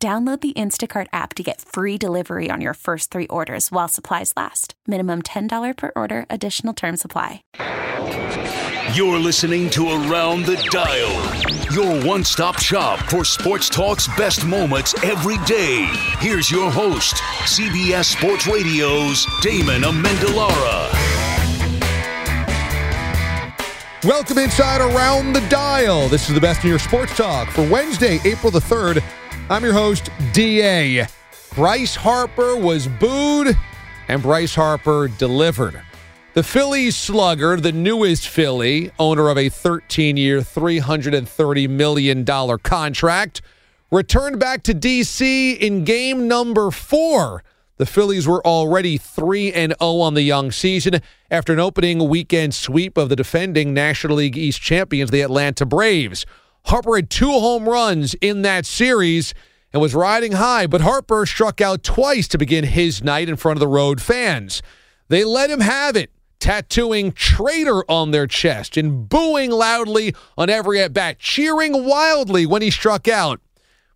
Download the Instacart app to get free delivery on your first three orders while supplies last. Minimum $10 per order, additional term supply. You're listening to Around the Dial, your one stop shop for sports talk's best moments every day. Here's your host, CBS Sports Radio's Damon Amendolara. Welcome inside Around the Dial. This is the best in your sports talk for Wednesday, April the 3rd. I'm your host, DA. Bryce Harper was booed, and Bryce Harper delivered. The Phillies slugger, the newest Philly, owner of a 13 year, $330 million contract, returned back to D.C. in game number four. The Phillies were already 3 and 0 on the young season after an opening weekend sweep of the defending National League East champions, the Atlanta Braves. Harper had two home runs in that series and was riding high, but Harper struck out twice to begin his night in front of the road fans. They let him have it, tattooing traitor on their chest and booing loudly on every at bat, cheering wildly when he struck out.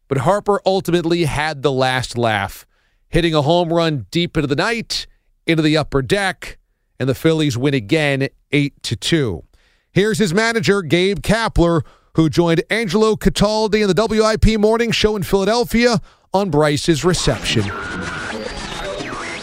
But Harper ultimately had the last laugh, hitting a home run deep into the night, into the upper deck, and the Phillies win again 8 to 2. Here's his manager, Gabe Kapler who joined Angelo Cataldi in the WIP morning show in Philadelphia on Bryce's reception.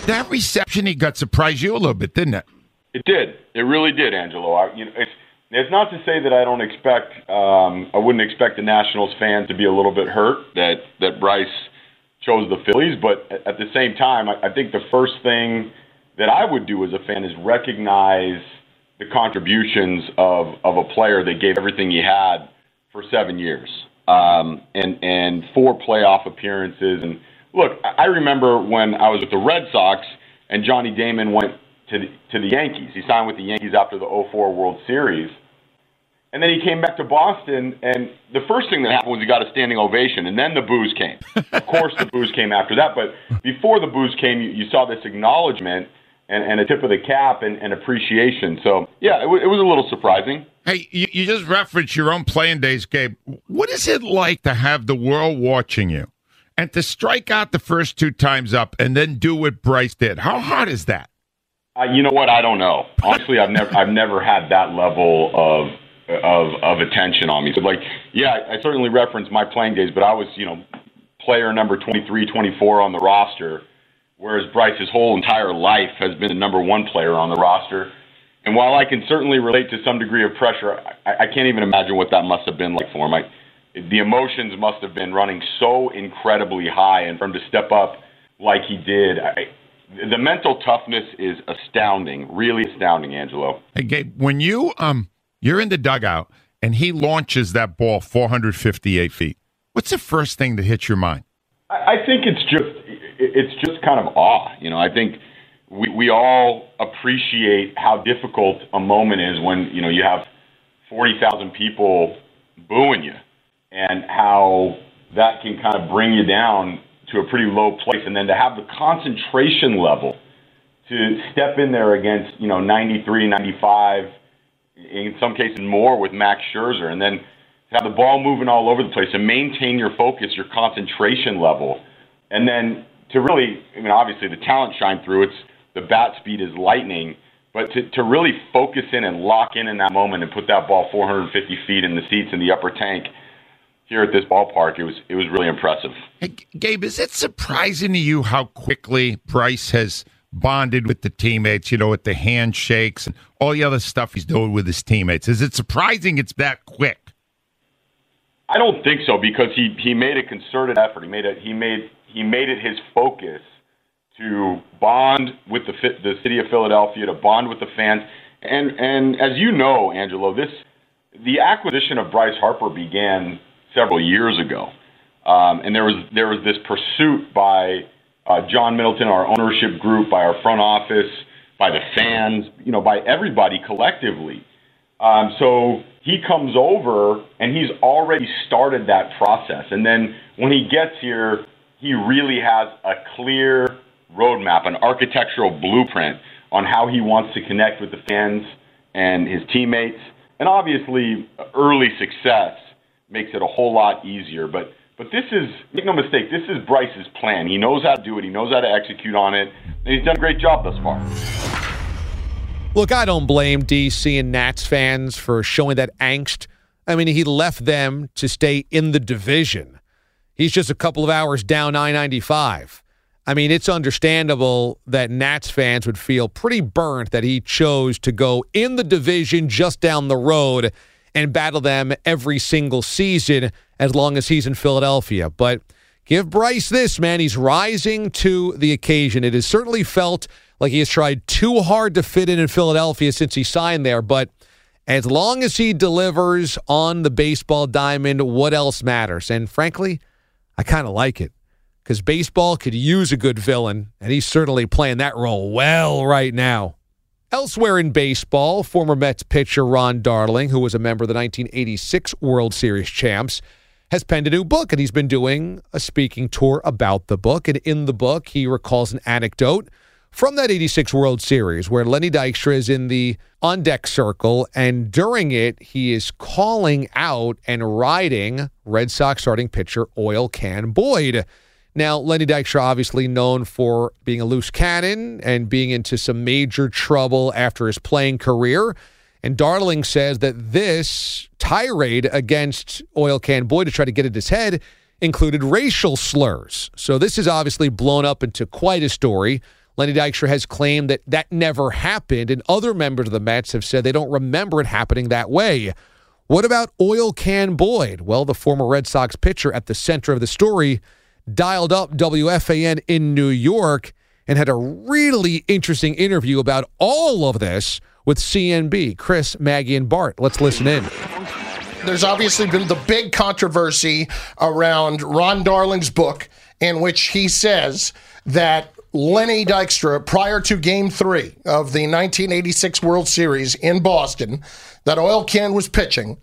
That reception he got surprised you a little bit, didn't it? It did. It really did, Angelo. I, you know, it's it's not to say that I don't expect um, I wouldn't expect the Nationals fans to be a little bit hurt that that Bryce chose the Phillies, but at the same time, I, I think the first thing that I would do as a fan is recognize the contributions of of a player that gave everything he had for seven years um, and and four playoff appearances. And look, I remember when I was with the Red Sox and Johnny Damon went to the, to the Yankees. He signed with the Yankees after the 04 World Series. And then he came back to Boston, and the first thing that happened was he got a standing ovation, and then the boos came. of course, the boos came after that, but before the boos came, you, you saw this acknowledgement and, and a tip of the cap and, and appreciation. So, yeah, it, w- it was a little surprising. Hey, you, you just referenced your own playing days, Gabe. What is it like to have the world watching you and to strike out the first two times up and then do what Bryce did? How hard is that? Uh, you know what? I don't know. Honestly, I've never I've never had that level of of of attention on me. So, like, yeah, I certainly reference my playing days, but I was, you know, player number 23, 24 on the roster whereas Bryce's whole entire life has been the number one player on the roster. And while I can certainly relate to some degree of pressure, I, I can't even imagine what that must have been like for him. I, the emotions must have been running so incredibly high, and for him to step up like he did, I, the mental toughness is astounding, really astounding, Angelo. Hey, Gabe, when you um you're in the dugout and he launches that ball 458 feet, what's the first thing that hits your mind? I, I think it's just it's just kind of awe. You know, I think we we all appreciate how difficult a moment is when you know you have forty thousand people booing you, and how that can kind of bring you down to a pretty low place, and then to have the concentration level to step in there against you know 93, 95, in some cases more with Max Scherzer, and then have the ball moving all over the place and maintain your focus, your concentration level, and then to really, I mean, obviously the talent shine through. It's the bat speed is lightning, but to, to really focus in and lock in in that moment and put that ball 450 feet in the seats in the upper tank here at this ballpark, it was it was really impressive. Hey, Gabe, is it surprising to you how quickly Bryce has bonded with the teammates? You know, with the handshakes and all the other stuff he's doing with his teammates. Is it surprising it's that quick? I don't think so because he he made a concerted effort. He made a he made he made it his focus to bond with the the city of Philadelphia, to bond with the fans, and and as you know, Angelo, this the acquisition of Bryce Harper began several years ago. Um, and there was there was this pursuit by uh, John Middleton, our ownership group, by our front office, by the fans, you know, by everybody collectively. Um, so he comes over and he's already started that process. And then when he gets here, he really has a clear roadmap, an architectural blueprint on how he wants to connect with the fans and his teammates. And obviously, early success makes it a whole lot easier. But but this is make no mistake, this is Bryce's plan. He knows how to do it. He knows how to execute on it, and he's done a great job thus far. Look, I don't blame DC and Nats fans for showing that angst. I mean, he left them to stay in the division. He's just a couple of hours down I 95. I mean, it's understandable that Nats fans would feel pretty burnt that he chose to go in the division just down the road and battle them every single season as long as he's in Philadelphia. But give Bryce this, man. He's rising to the occasion. It has certainly felt like he has tried too hard to fit in in Philadelphia since he signed there. But as long as he delivers on the baseball diamond, what else matters? And frankly, I kind of like it because baseball could use a good villain, and he's certainly playing that role well right now. Elsewhere in baseball, former Mets pitcher Ron Darling, who was a member of the 1986 World Series champs, has penned a new book, and he's been doing a speaking tour about the book. And in the book, he recalls an anecdote from that 86 World Series where Lenny Dykstra is in the on deck circle, and during it, he is calling out and riding Red Sox starting pitcher Oil Can Boyd. Now, Lenny Dykstra, obviously known for being a loose cannon and being into some major trouble after his playing career. And Darling says that this tirade against Oil Can Boyd to try to get at his head included racial slurs. So this is obviously blown up into quite a story. Lenny Dykstra has claimed that that never happened, and other members of the Mets have said they don't remember it happening that way. What about Oil Can Boyd? Well, the former Red Sox pitcher at the center of the story dialed up WFAN in New York and had a really interesting interview about all of this with CMB, Chris, Maggie, and Bart. Let's listen in. There's obviously been the big controversy around Ron Darling's book, in which he says that Lenny Dykstra, prior to game three of the 1986 World Series in Boston, that Oil Can was pitching,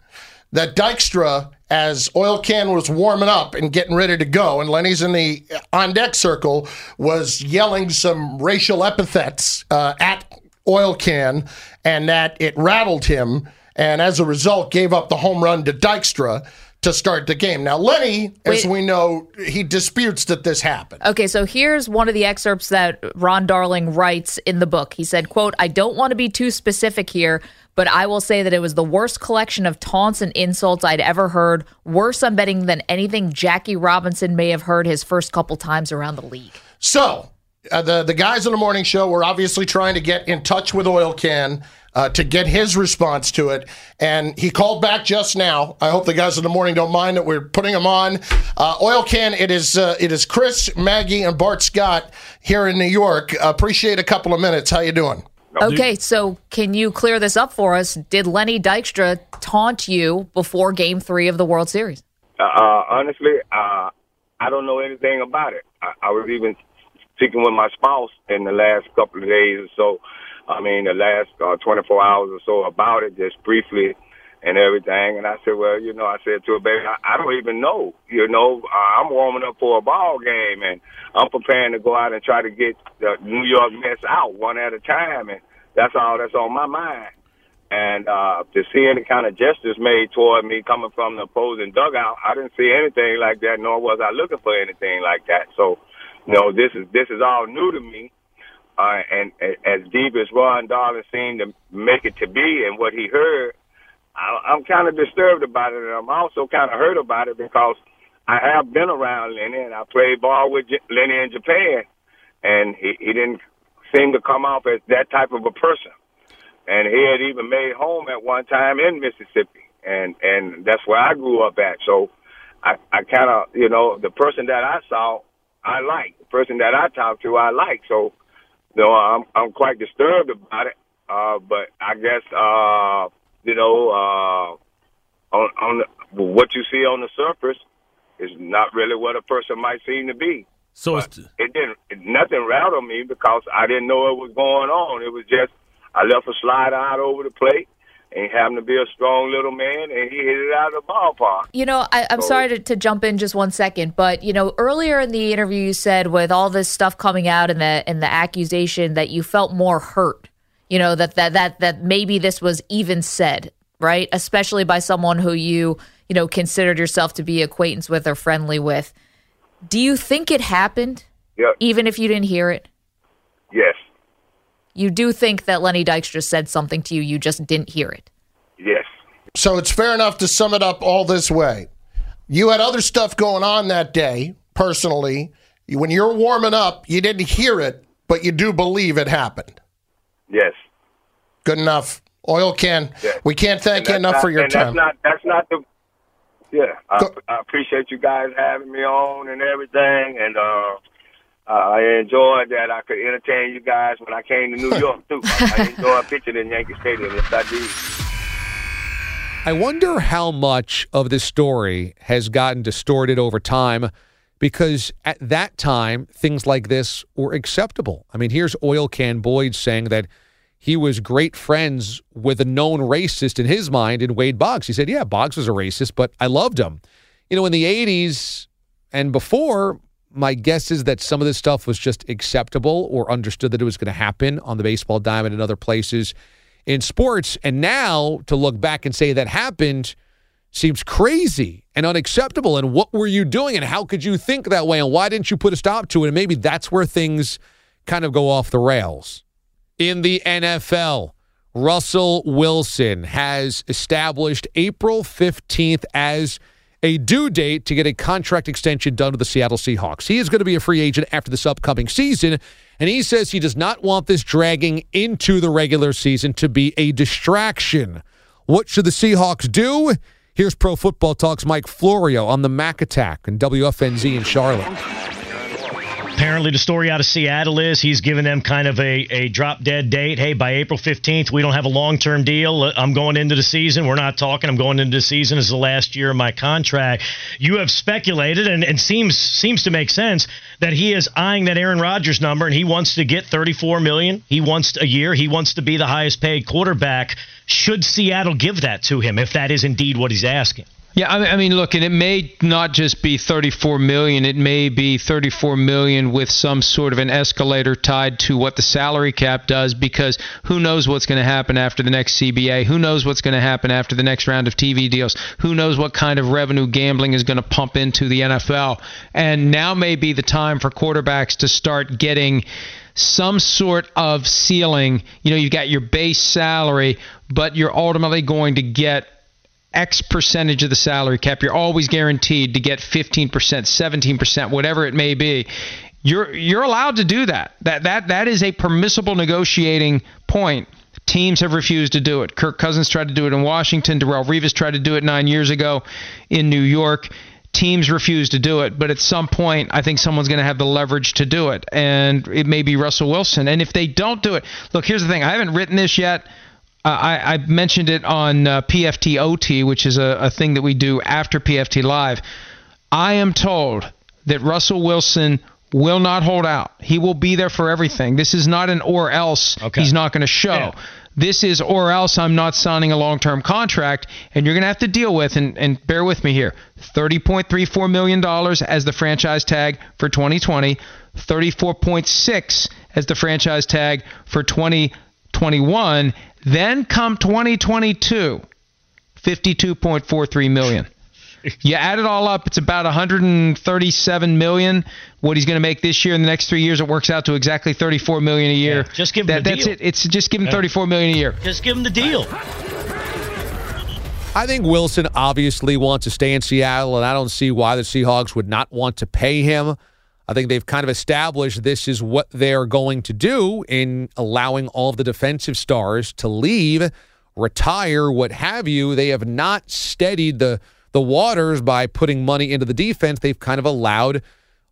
that Dykstra as Oil Can was warming up and getting ready to go, and Lenny's in the on deck circle was yelling some racial epithets uh, at Oil Can, and that it rattled him, and as a result, gave up the home run to Dykstra to start the game. Now, Lenny, Wait. as we know, he disputes that this happened. Okay, so here's one of the excerpts that Ron Darling writes in the book. He said, quote, I don't want to be too specific here, but I will say that it was the worst collection of taunts and insults I'd ever heard. Worse, I'm betting, than anything Jackie Robinson may have heard his first couple times around the league. So, uh, the the guys on the morning show were obviously trying to get in touch with Oil Can uh, to get his response to it, and he called back just now. I hope the guys in the morning don't mind that we're putting him on. Uh, Oil Can, it is uh, it is Chris, Maggie, and Bart Scott here in New York. appreciate a couple of minutes. How you doing? Okay, so can you clear this up for us? Did Lenny Dykstra taunt you before Game Three of the World Series? Uh, uh, honestly, uh, I don't know anything about it. I, I, was even speaking with my spouse in the last couple of days or so. I mean, the last uh, 24 hours or so about it, just briefly and everything. And I said, well, you know, I said to her, baby, I, I don't even know. You know, I'm warming up for a ball game and I'm preparing to go out and try to get the New York Mets out one at a time. And that's all that's on my mind. And uh, to see any kind of gestures made toward me coming from the opposing dugout, I didn't see anything like that, nor was I looking for anything like that. So, you know, this is this is all new to me. Uh, and, and as deep as Ron Darling seemed to make it to be, and what he heard, I, I'm kind of disturbed about it, and I'm also kind of hurt about it because I have been around Lenny, and I played ball with J- Lenny in Japan, and he, he didn't seem to come off as that type of a person. And he had even made home at one time in Mississippi, and and that's where I grew up at. So I, I kind of, you know, the person that I saw, I like. The person that I talked to, I like. So, know, I'm I'm quite disturbed about it. Uh, but I guess uh, you know, uh, on, on the, what you see on the surface, is not really what a person might seem to be. So it's, it didn't. It, nothing rattled me because I didn't know what was going on. It was just I left a slider out over the plate, and happened to be a strong little man, and he hit it out of the ballpark. You know, I, I'm So- sorry to, to jump in just one second, but you know, earlier in the interview, you said with all this stuff coming out and the and the accusation that you felt more hurt. You know that that that that maybe this was even said, right? Especially by someone who you you know considered yourself to be acquaintance with or friendly with. Do you think it happened, Yep. even if you didn't hear it? Yes. You do think that Lenny Dykstra said something to you, you just didn't hear it. Yes. So it's fair enough to sum it up all this way. You had other stuff going on that day, personally. When you're warming up, you didn't hear it, but you do believe it happened. Yes. Good enough. Oil can. Yeah. We can't thank you enough not- for your and time. That's not. That's not the. Yeah, I, I appreciate you guys having me on and everything, and uh, uh, I enjoyed that I could entertain you guys when I came to New York too. I enjoyed pitching in Yankee Stadium. Yes, I did. I wonder how much of this story has gotten distorted over time because at that time, things like this were acceptable. I mean, here's Oil Can Boyd saying that he was great friends with a known racist in his mind in Wade Boggs. He said, Yeah, Boggs was a racist, but I loved him. You know, in the 80s and before, my guess is that some of this stuff was just acceptable or understood that it was going to happen on the baseball diamond and other places in sports. And now to look back and say that happened seems crazy and unacceptable. And what were you doing? And how could you think that way? And why didn't you put a stop to it? And maybe that's where things kind of go off the rails. In the NFL, Russell Wilson has established April 15th as a due date to get a contract extension done with the Seattle Seahawks. He is going to be a free agent after this upcoming season, and he says he does not want this dragging into the regular season to be a distraction. What should the Seahawks do? Here's Pro Football Talk's Mike Florio on the Mac Attack and WFNZ in Charlotte. Apparently the story out of Seattle is he's given them kind of a, a drop dead date. Hey, by April 15th, we don't have a long term deal. I'm going into the season. We're not talking. I'm going into the season as the last year of my contract. You have speculated and, and seems seems to make sense that he is eyeing that Aaron Rodgers number and he wants to get 34 million. He wants a year. He wants to be the highest paid quarterback. Should Seattle give that to him if that is indeed what he's asking? Yeah, I mean, look, and it may not just be 34 million. It may be 34 million with some sort of an escalator tied to what the salary cap does, because who knows what's going to happen after the next CBA? Who knows what's going to happen after the next round of TV deals? Who knows what kind of revenue gambling is going to pump into the NFL? And now may be the time for quarterbacks to start getting some sort of ceiling. You know, you've got your base salary, but you're ultimately going to get X percentage of the salary cap. You're always guaranteed to get 15%, 17%, whatever it may be. You're you're allowed to do that. That that that is a permissible negotiating point. Teams have refused to do it. Kirk Cousins tried to do it in Washington. Darrelle Revis tried to do it nine years ago in New York. Teams refuse to do it, but at some point, I think someone's going to have the leverage to do it, and it may be Russell Wilson. And if they don't do it, look, here's the thing: I haven't written this yet. I, I mentioned it on uh, PFT OT, which is a, a thing that we do after PFT Live. I am told that Russell Wilson will not hold out. He will be there for everything. This is not an or else Okay. he's not going to show. Yeah. This is or else I'm not signing a long term contract, and you're going to have to deal with, and, and bear with me here $30.34 million as the franchise tag for 2020, 34.6 as the franchise tag for 2021. Then come 2022, 52.43 million. You add it all up, it's about 137 million. What he's going to make this year in the next three years, it works out to exactly 34 million a year. Yeah, just give him that, the That's deal. it. It's just give him Yeah. 34 million a year. Just give him the deal. I think Wilson obviously wants to stay in Seattle, and I don't see why the Seahawks would not want to pay him. I think they've kind of established this is what they're going to do in allowing all the defensive stars to leave, retire, what have you. They have not steadied the the waters by putting money into the defense. They've kind of allowed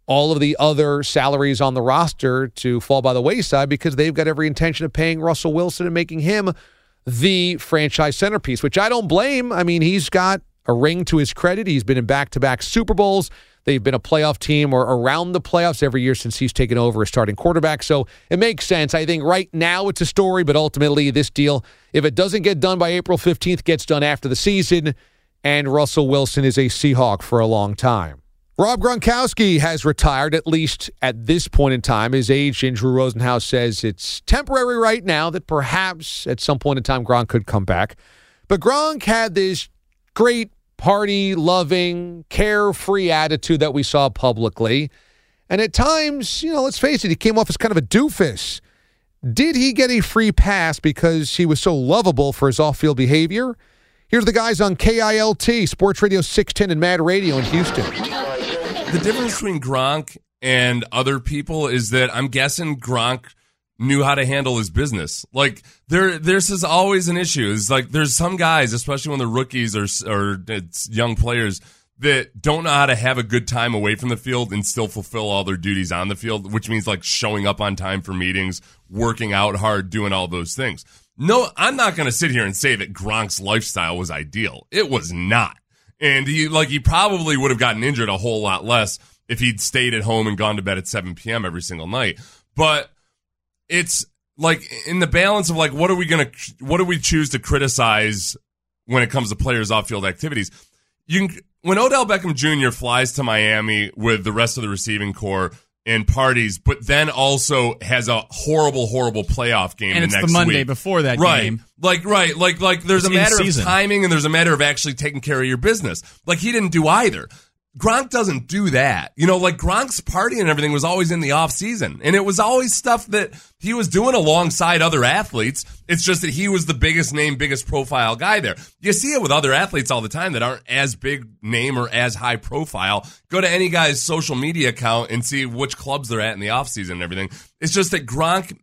all of the other salaries on the roster to fall by the wayside because they've got every intention of paying Russell Wilson and making him the franchise centerpiece, which I don't blame. I mean, he's got a ring to his credit. He's been in back to back Super Bowls. They've been a playoff team or around the playoffs every year since he's taken over as starting quarterback. So it makes sense. I think right now it's a story, but ultimately this deal, if it doesn't get done by April 15th, gets done after the season. And Russell Wilson is a Seahawk for a long time. Rob Gronkowski has retired, at least at this point in time. His agent, Drew Rosenhaus, says it's temporary right now, that perhaps at some point in time Gronk could come back. But Gronk had this great party loving, carefree attitude that we saw publicly. And at times, you know, let's face it, he came off as kind of a doofus. Did he get a free pass because he was so lovable for his off field behavior? Here's the guys on KILT, Sports Radio 610 and Mad Radio in Houston. The difference between Gronk and other people is that I'm guessing Gronk knew how to handle his business. Like there, there's is always an issue. It's like there's some guys, especially when they're rookies or or uh, it's young players that don't know how to have a good time away from the field and still fulfill all their duties on the field, which means like showing up on time for meetings, working out hard, doing all those things. No, I'm not going to sit here and say that Gronk's lifestyle was ideal. It was not. And he like he probably would have gotten injured a whole lot less if he'd stayed at home and gone to bed at 7 p.m. every single night. But it's like in the balance of like what are we gonna what do we choose to criticize when it comes to players off field activities? You can, when Odell Beckham Jr. flies to Miami with the rest of the receiving corps and parties, but then also has a horrible, horrible playoff game and the it's next the Monday week. before that right. game. Like right, like like there's It's a matter of timing and there's a matter of actually taking care of your business. Like he didn't do either. Gronk doesn't do that. You know, like Gronk's party and everything was always in the off season. And it was always stuff that he was doing alongside other athletes. It's just that he was the biggest name, biggest profile guy there. You see it with other athletes all the time that aren't as big name or as high profile. Go to any guy's social media account and see which clubs they're at in the off season and everything. It's just that Gronk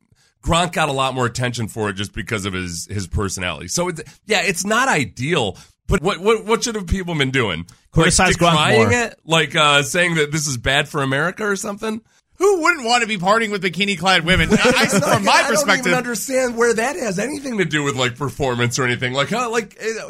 Gronk got a lot more attention for it just because of his his personality. So it's, yeah, it's not ideal. But what what what should have people been doing? Criticize like, decrying it, like uh, saying that this is bad for America or something. Who wouldn't want to be partying with bikini-clad women? I, I, from my I don't perspective, even understand where that has anything to do with like performance or anything. Like, huh, like uh,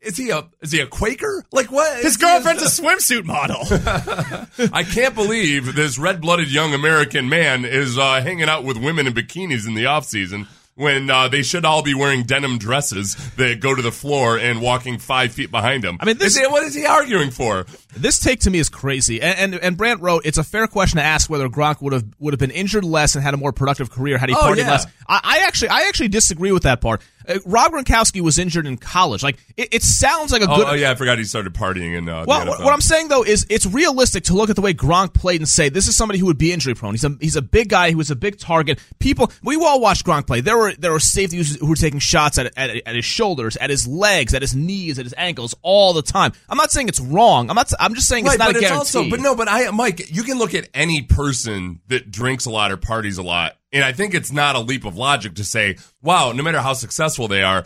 is he a is he a Quaker? Like what? his Is he girlfriend's a swimsuit model. I can't believe this red-blooded young American man is uh, hanging out with women in bikinis in the off season when uh, they should all be wearing denim dresses that go to the floor and walking five feet behind him. I mean, this- Is what is he arguing for? This take to me is crazy, and, and and Brant wrote it's a fair question to ask whether Gronk would have would have been injured less and had a more productive career had he Oh, partied yeah. less. I, I actually I actually disagree with that part. Uh, Rob Gronkowski was injured in college. Like it, it sounds like a Oh, good. oh, yeah, I forgot he started partying in uh, Well, the what NFL. what I'm saying though is it's realistic to look at the way Gronk played and say this is somebody who would be injury prone. He's a he's a big guy. He was a big target. People we all watched Gronk play. There were there were safeties who were taking shots at, at at his shoulders, at his legs, at his knees, at his ankles all the time. I'm not saying it's wrong. I'm not. I'm just saying it's Right, not but a it's also, but no, but I, Mike, you can look at any person that drinks a lot or parties a lot, and I think it's not a leap of logic to say, wow, no matter how successful they are,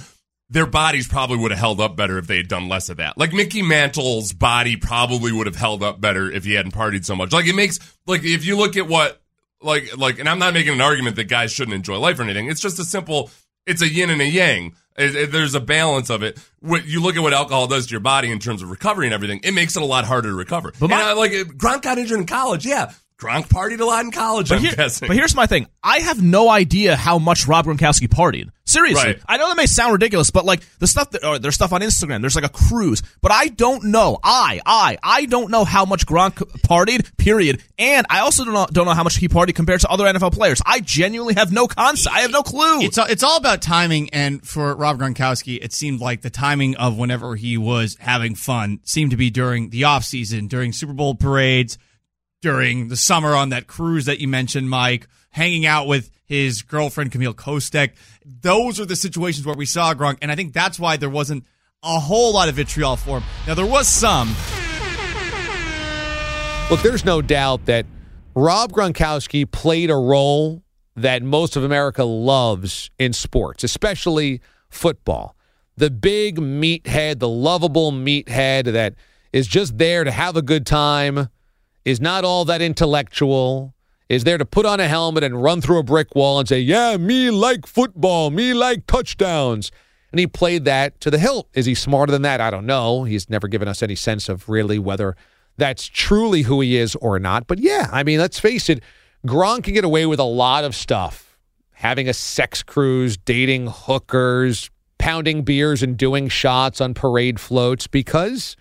their bodies probably would have held up better if they had done less of that. Like Mickey Mantle's body probably would have held up better if he hadn't partied so much. Like it makes, like if you look at what, like, like, and I'm not making an argument that guys shouldn't enjoy life or anything. It's just a simple, it's a yin and a yang. It- it- there's a balance of it. What you look at what alcohol does to your body in terms of recovery and everything, it makes it a lot harder to recover. But my- and I, like Gronk got injured in college, yeah. Gronk partied a lot in college, But, I'm here- guessing. but here's my thing. I have no idea how much Rob Gronkowski partied. Seriously. Right. I know that may sound ridiculous, but like the stuff that, or there's stuff on Instagram, there's like a cruise, but I don't know. I, I, I don't know how much Gronk partied, period. And I also don't know, don't know how much he partied compared to other NFL players. I genuinely have no concept. I have no clue. It's all, it's all about timing, and for Rob Gronkowski, it seemed like the timing of whenever he was having fun seemed to be during the off season, during Super Bowl parades, during the summer on that cruise that you mentioned, Mike, hanging out with his girlfriend Camille Kostek. Those are the situations where we saw Gronk, and I think that's why there wasn't a whole lot of vitriol for him. Now there was some. Look, there's no doubt that Rob Gronkowski played a role that most of America loves in sports, especially football. The big meathead, the lovable meathead that is just there to have a good time, is not all that intellectual, is there to put on a helmet and run through a brick wall and say, Yeah, me like football, me like touchdowns. And he played that to the hilt. Is he smarter than that? I don't know. He's never given us any sense of really whether that's truly who he is or not. But yeah, I mean, let's face it, Gronk can get away with a lot of stuff. Having a sex cruise, dating hookers, pounding beers and doing shots on parade floats because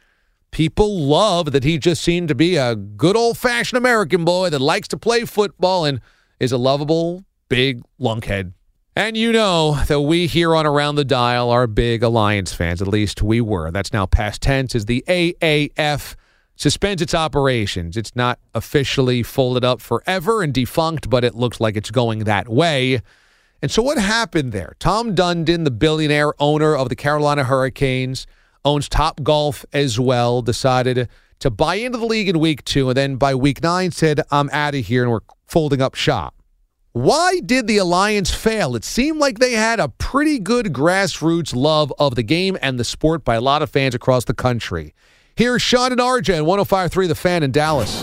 people love that he just seemed to be a good old fashioned American boy that likes to play football and is a lovable, big lunkhead. And you know that we here on Around the Dial are big Alliance fans. At least we were. That's now past tense as the AAF suspends its operations. It's not officially folded up forever and defunct, but it looks like it's going that way. And so what happened there? Tom Dundon, the billionaire owner of the Carolina Hurricanes, owns Top Golf as well, decided to buy into the league in week two, and then by week nine said, I'm out of here and we're folding up shop. Why did the Alliance fail? It seemed like they had a pretty good grassroots love of the game and the sport by a lot of fans across the country. Here's Sean and RJ on 1053 The Fan in Dallas.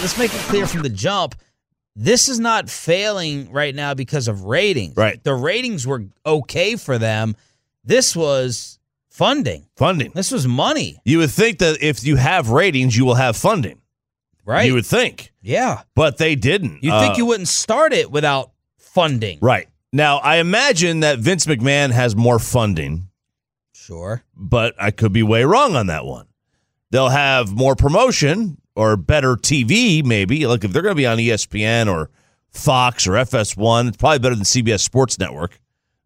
Let's make it clear from the jump. This is not failing right now because of ratings. Right. The ratings were okay for them. This was funding. Funding. This was money. You would think that if you have ratings, you will have funding. Right. You would think. Yeah. But they didn't. You'd Uh, think you wouldn't start it without funding. Right. Now, I imagine that Vince McMahon has more funding, Sure. but I could be way wrong on that one. They'll have more promotion or better TV, maybe. Like if they're going to be on ESPN or Fox or FS1, it's probably better than CBS Sports Network.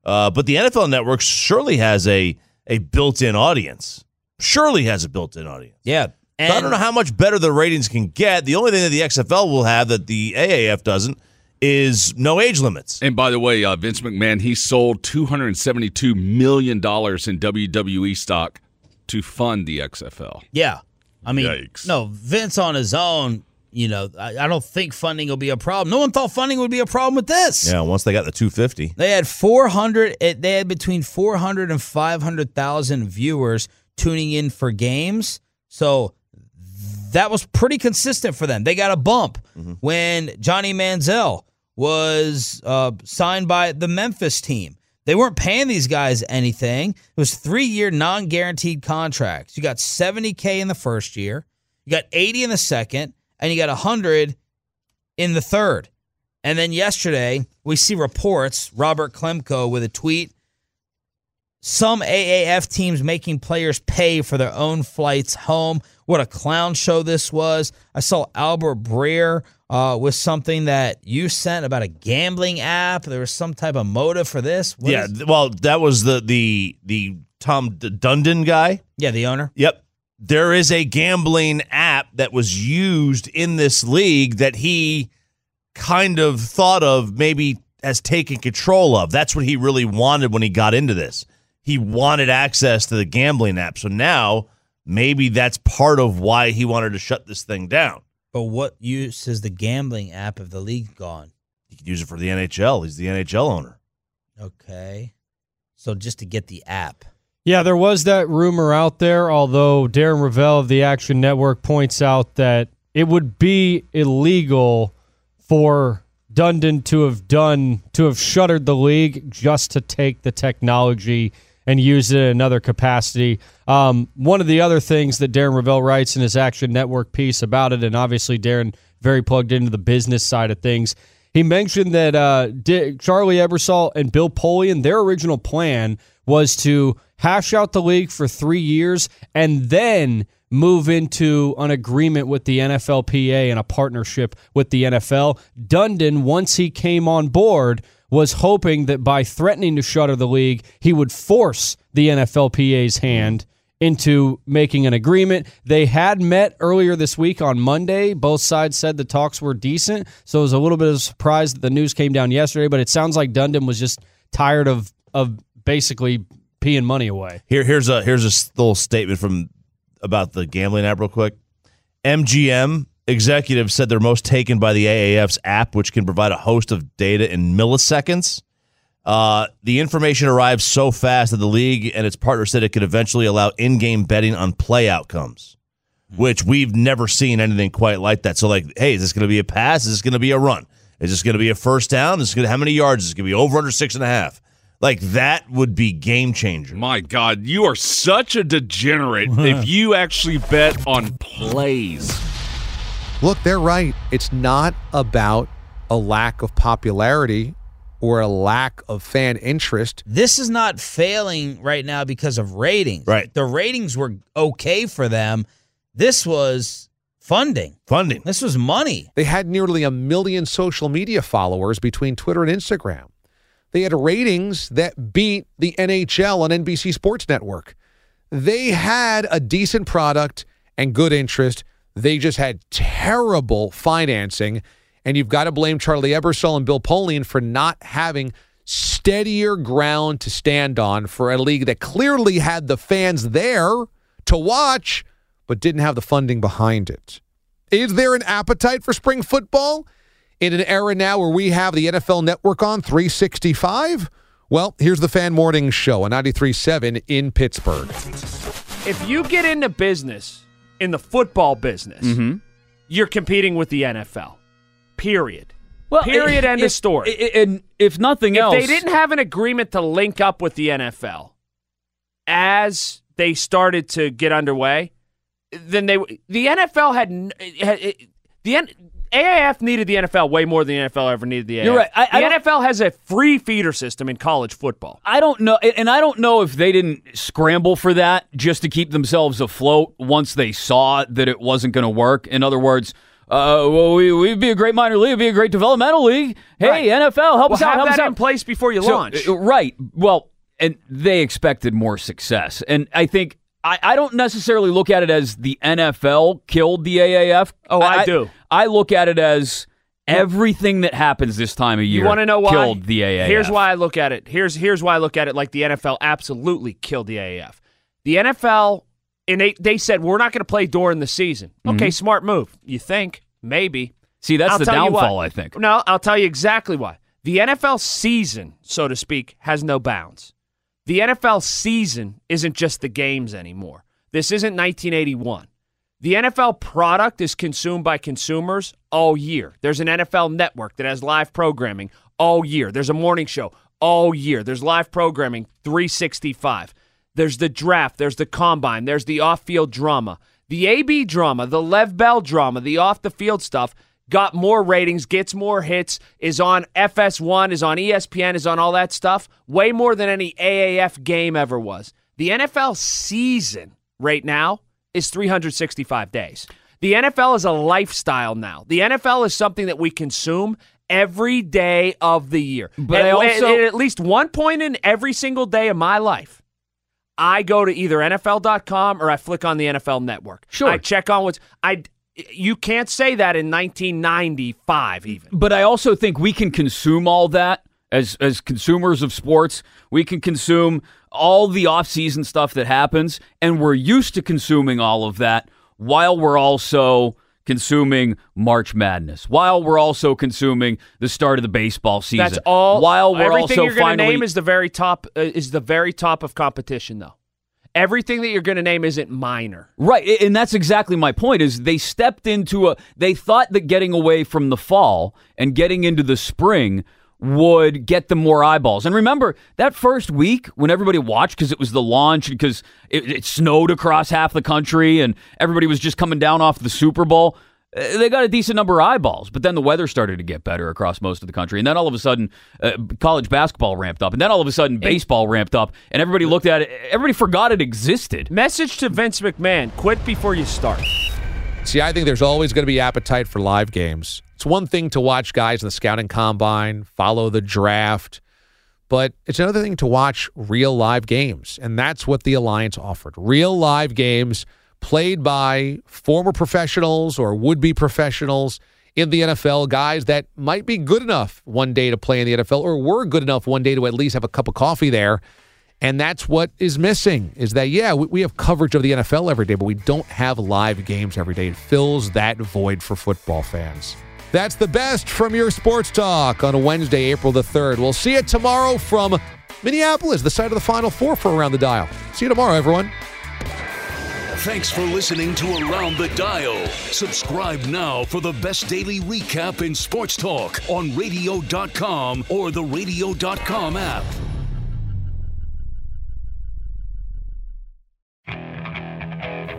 Uh, but the NFL Network surely has a, a built in audience. Surely has a built in audience. Yeah. So I don't know how much better the ratings can get. The only thing that the XFL will have that the AAF doesn't is no age limits. And by the way, uh, Vince McMahon he sold two hundred and seventy-two million dollars in WWE stock to fund the XFL. Yeah. I mean, Yikes. no, Vince on his own, you know, I, I don't think funding will be a problem. No one thought funding would be a problem with this. Yeah, once they got the 250. They had 400 they had between 400 and 500,000 viewers tuning in for games. So that was pretty consistent for them. They got a bump when Johnny Manziel was uh, signed by the Memphis team. They weren't paying these guys anything. It was three year non guaranteed contracts. You got 70K in the first year, you got 80 in the second, and you got 100 in the third. And then yesterday, we see reports, Robert Klemko with a tweet. Some AAF teams making players pay for their own flights home. What a clown show this was. I saw Albert Breer uh, with something that you sent about a gambling app. There was some type of motive for this. What yeah, is- well, that was the the the Tom Dundon guy. yeah, the owner. Yep. There is a gambling app that was used in this league that he kind of thought of maybe has taken control of. That's what he really wanted when he got into this. He wanted access to the gambling app. So now maybe that's part of why he wanted to shut this thing down. But what use is the gambling app of the league gone? He could use it for the NHL. He's the NHL owner. Okay. So just to get the app. Yeah, there was that rumor out there, although Darren Rovell of the Action Network points out that it would be illegal for Dundon to have done to have shuttered the league just to take the technology and use it in another capacity. Um, one of the other things that Darren Rovell writes in his Action Network piece about it, and obviously Darren very plugged into the business side of things. He mentioned that uh, Charlie Ebersol and Bill Polian, their original plan was to hash out the league for three years and then move into an agreement with the NFLPA and a partnership with the NFL. Dundon, once he came on board, was hoping that by threatening to shutter the league, he would force the NFLPA's hand into making an agreement. They had met earlier this week on Monday. Both sides said the talks were decent. So it was a little bit of a surprise that the news came down yesterday, but it sounds like Dundon was just tired of of basically peeing money away. Here, here's a here's a little statement from about the gambling app, real quick. MGM executives said they're most taken by the AAF's app, which can provide a host of data in milliseconds. Uh, the information arrives so fast that the league and its partner said it could eventually allow in-game betting on play outcomes, which we've never seen anything quite like that. So, like, hey, is this going to be a pass? Is this going to be a run? Is this going to be a first down? Is this going to how many yards? Is this going to be over under six and a half? Like that would be game changer. My God, you are such a degenerate if you actually bet on plays. Look, they're right. It's not about a lack of popularity or a lack of fan interest. This is not failing right now because of ratings. Right. The ratings were okay for them. This was funding. Funding. This was money. They had nearly a million social media followers between Twitter and Instagram. They had ratings that beat the NHL on NBC Sports Network. They had a decent product and good interest. They just had terrible financing. And you've got to blame Charlie Ebersol and Bill Polian for not having steadier ground to stand on for a league that clearly had the fans there to watch, but didn't have the funding behind it. Is there an appetite for spring football in an era now where we have the NFL network on 365? Well, here's the Fan Morning Show on 93.7 in Pittsburgh. If you get into business in the football business, Mm-hmm. you're competing with the NFL. Period. Well, Period. i- End if- of story. i- i- And if nothing if else, they didn't have an agreement to link up with the NFL as they started to get underway, then they the NFL had, had the N- AAF needed the NFL way more than the NFL ever needed the AAF. You're right. I- I the NFL has a free feeder system in college football. I don't know, and I don't know if they didn't scramble for that just to keep themselves afloat once they saw that it wasn't going to work. In other words, uh, well, we, we'd be a great minor league, we'd be a great developmental league. Hey, Right. NFL, help Well, us out, have help us that out. in place before you So, launch. uh, right. Well, and they expected more success. And I think I, I don't necessarily look at it as the NFL killed the AAF. Oh, I do. I look at it as everything that happens this time of year You want to know why? killed the AAF. Here's why I look at it. Here's here's why I look at it like the NFL absolutely killed the AAF. The NFL and they they said we're not going to play during the season. Okay, Mhm. smart move. You think maybe? See, that's I'll the downfall. I think. No, I'll tell you exactly why. The NFL season, so to speak, has no bounds. The NFL season isn't just the games anymore. This isn't 1981. The NFL product is consumed by consumers all year. There's an NFL network that has live programming all year. There's a morning show all year. There's live programming 365. There's the draft, there's the combine, there's the off-field drama. The AB drama, the Lev Bell drama, the off the field stuff got more ratings, gets more hits, is on FS1, is on ESPN, is on all that stuff, way more than any AAF game ever was. The NFL season right now is 365 days. The NFL is a lifestyle now. The NFL is something that we consume every day of the year. But at, I also- at- at least one point in every single day of my life, I go to either NFL.com or I flick on the NFL network. Sure. I check on what's I you can't say that in 1995 even. But I also think we can consume all that as as consumers of sports. We can consume all the off-season stuff that happens and we're used to consuming all of that while we're also consuming March Madness. While we're also consuming the start of the baseball season. That's all. While we're everything also you're going to name is the very top uh, is the very top of competition though. Everything that you're going to name isn't minor. Right, and that's exactly my point is they stepped into a they thought that getting away from the fall and getting into the spring would get them more eyeballs. And remember, that first week when everybody watched because it was the launch because it, it snowed across half the country and everybody was just coming down off the Super Bowl, uh, they got a decent number of eyeballs. But then the weather started to get better across most of the country. And then all of a sudden, uh, college basketball ramped up. And then all of a sudden, baseball ramped up. And everybody looked at it, everybody forgot it existed. Message to Vince McMahon: Quit before you start. See, I think there's always going to be appetite for live games. It's one thing to watch guys in the scouting combine, follow the draft, but it's another thing to watch real live games. And that's what the Alliance offered real live games played by former professionals or would be professionals in the NFL, guys that might be good enough one day to play in the NFL or were good enough one day to at least have a cup of coffee there. And that's what is missing is that, yeah, we, we have coverage of the NFL every day, but we don't have live games every day. It fills that void for football fans. That's the best from your sports talk on a Wednesday, April the 3rd. We'll see you tomorrow from Minneapolis, the site of the Final Four for Around the Dial. See you tomorrow, everyone. Thanks for listening to Around the Dial. Subscribe now for the best daily recap in sports talk on radio.com or the radio.com app.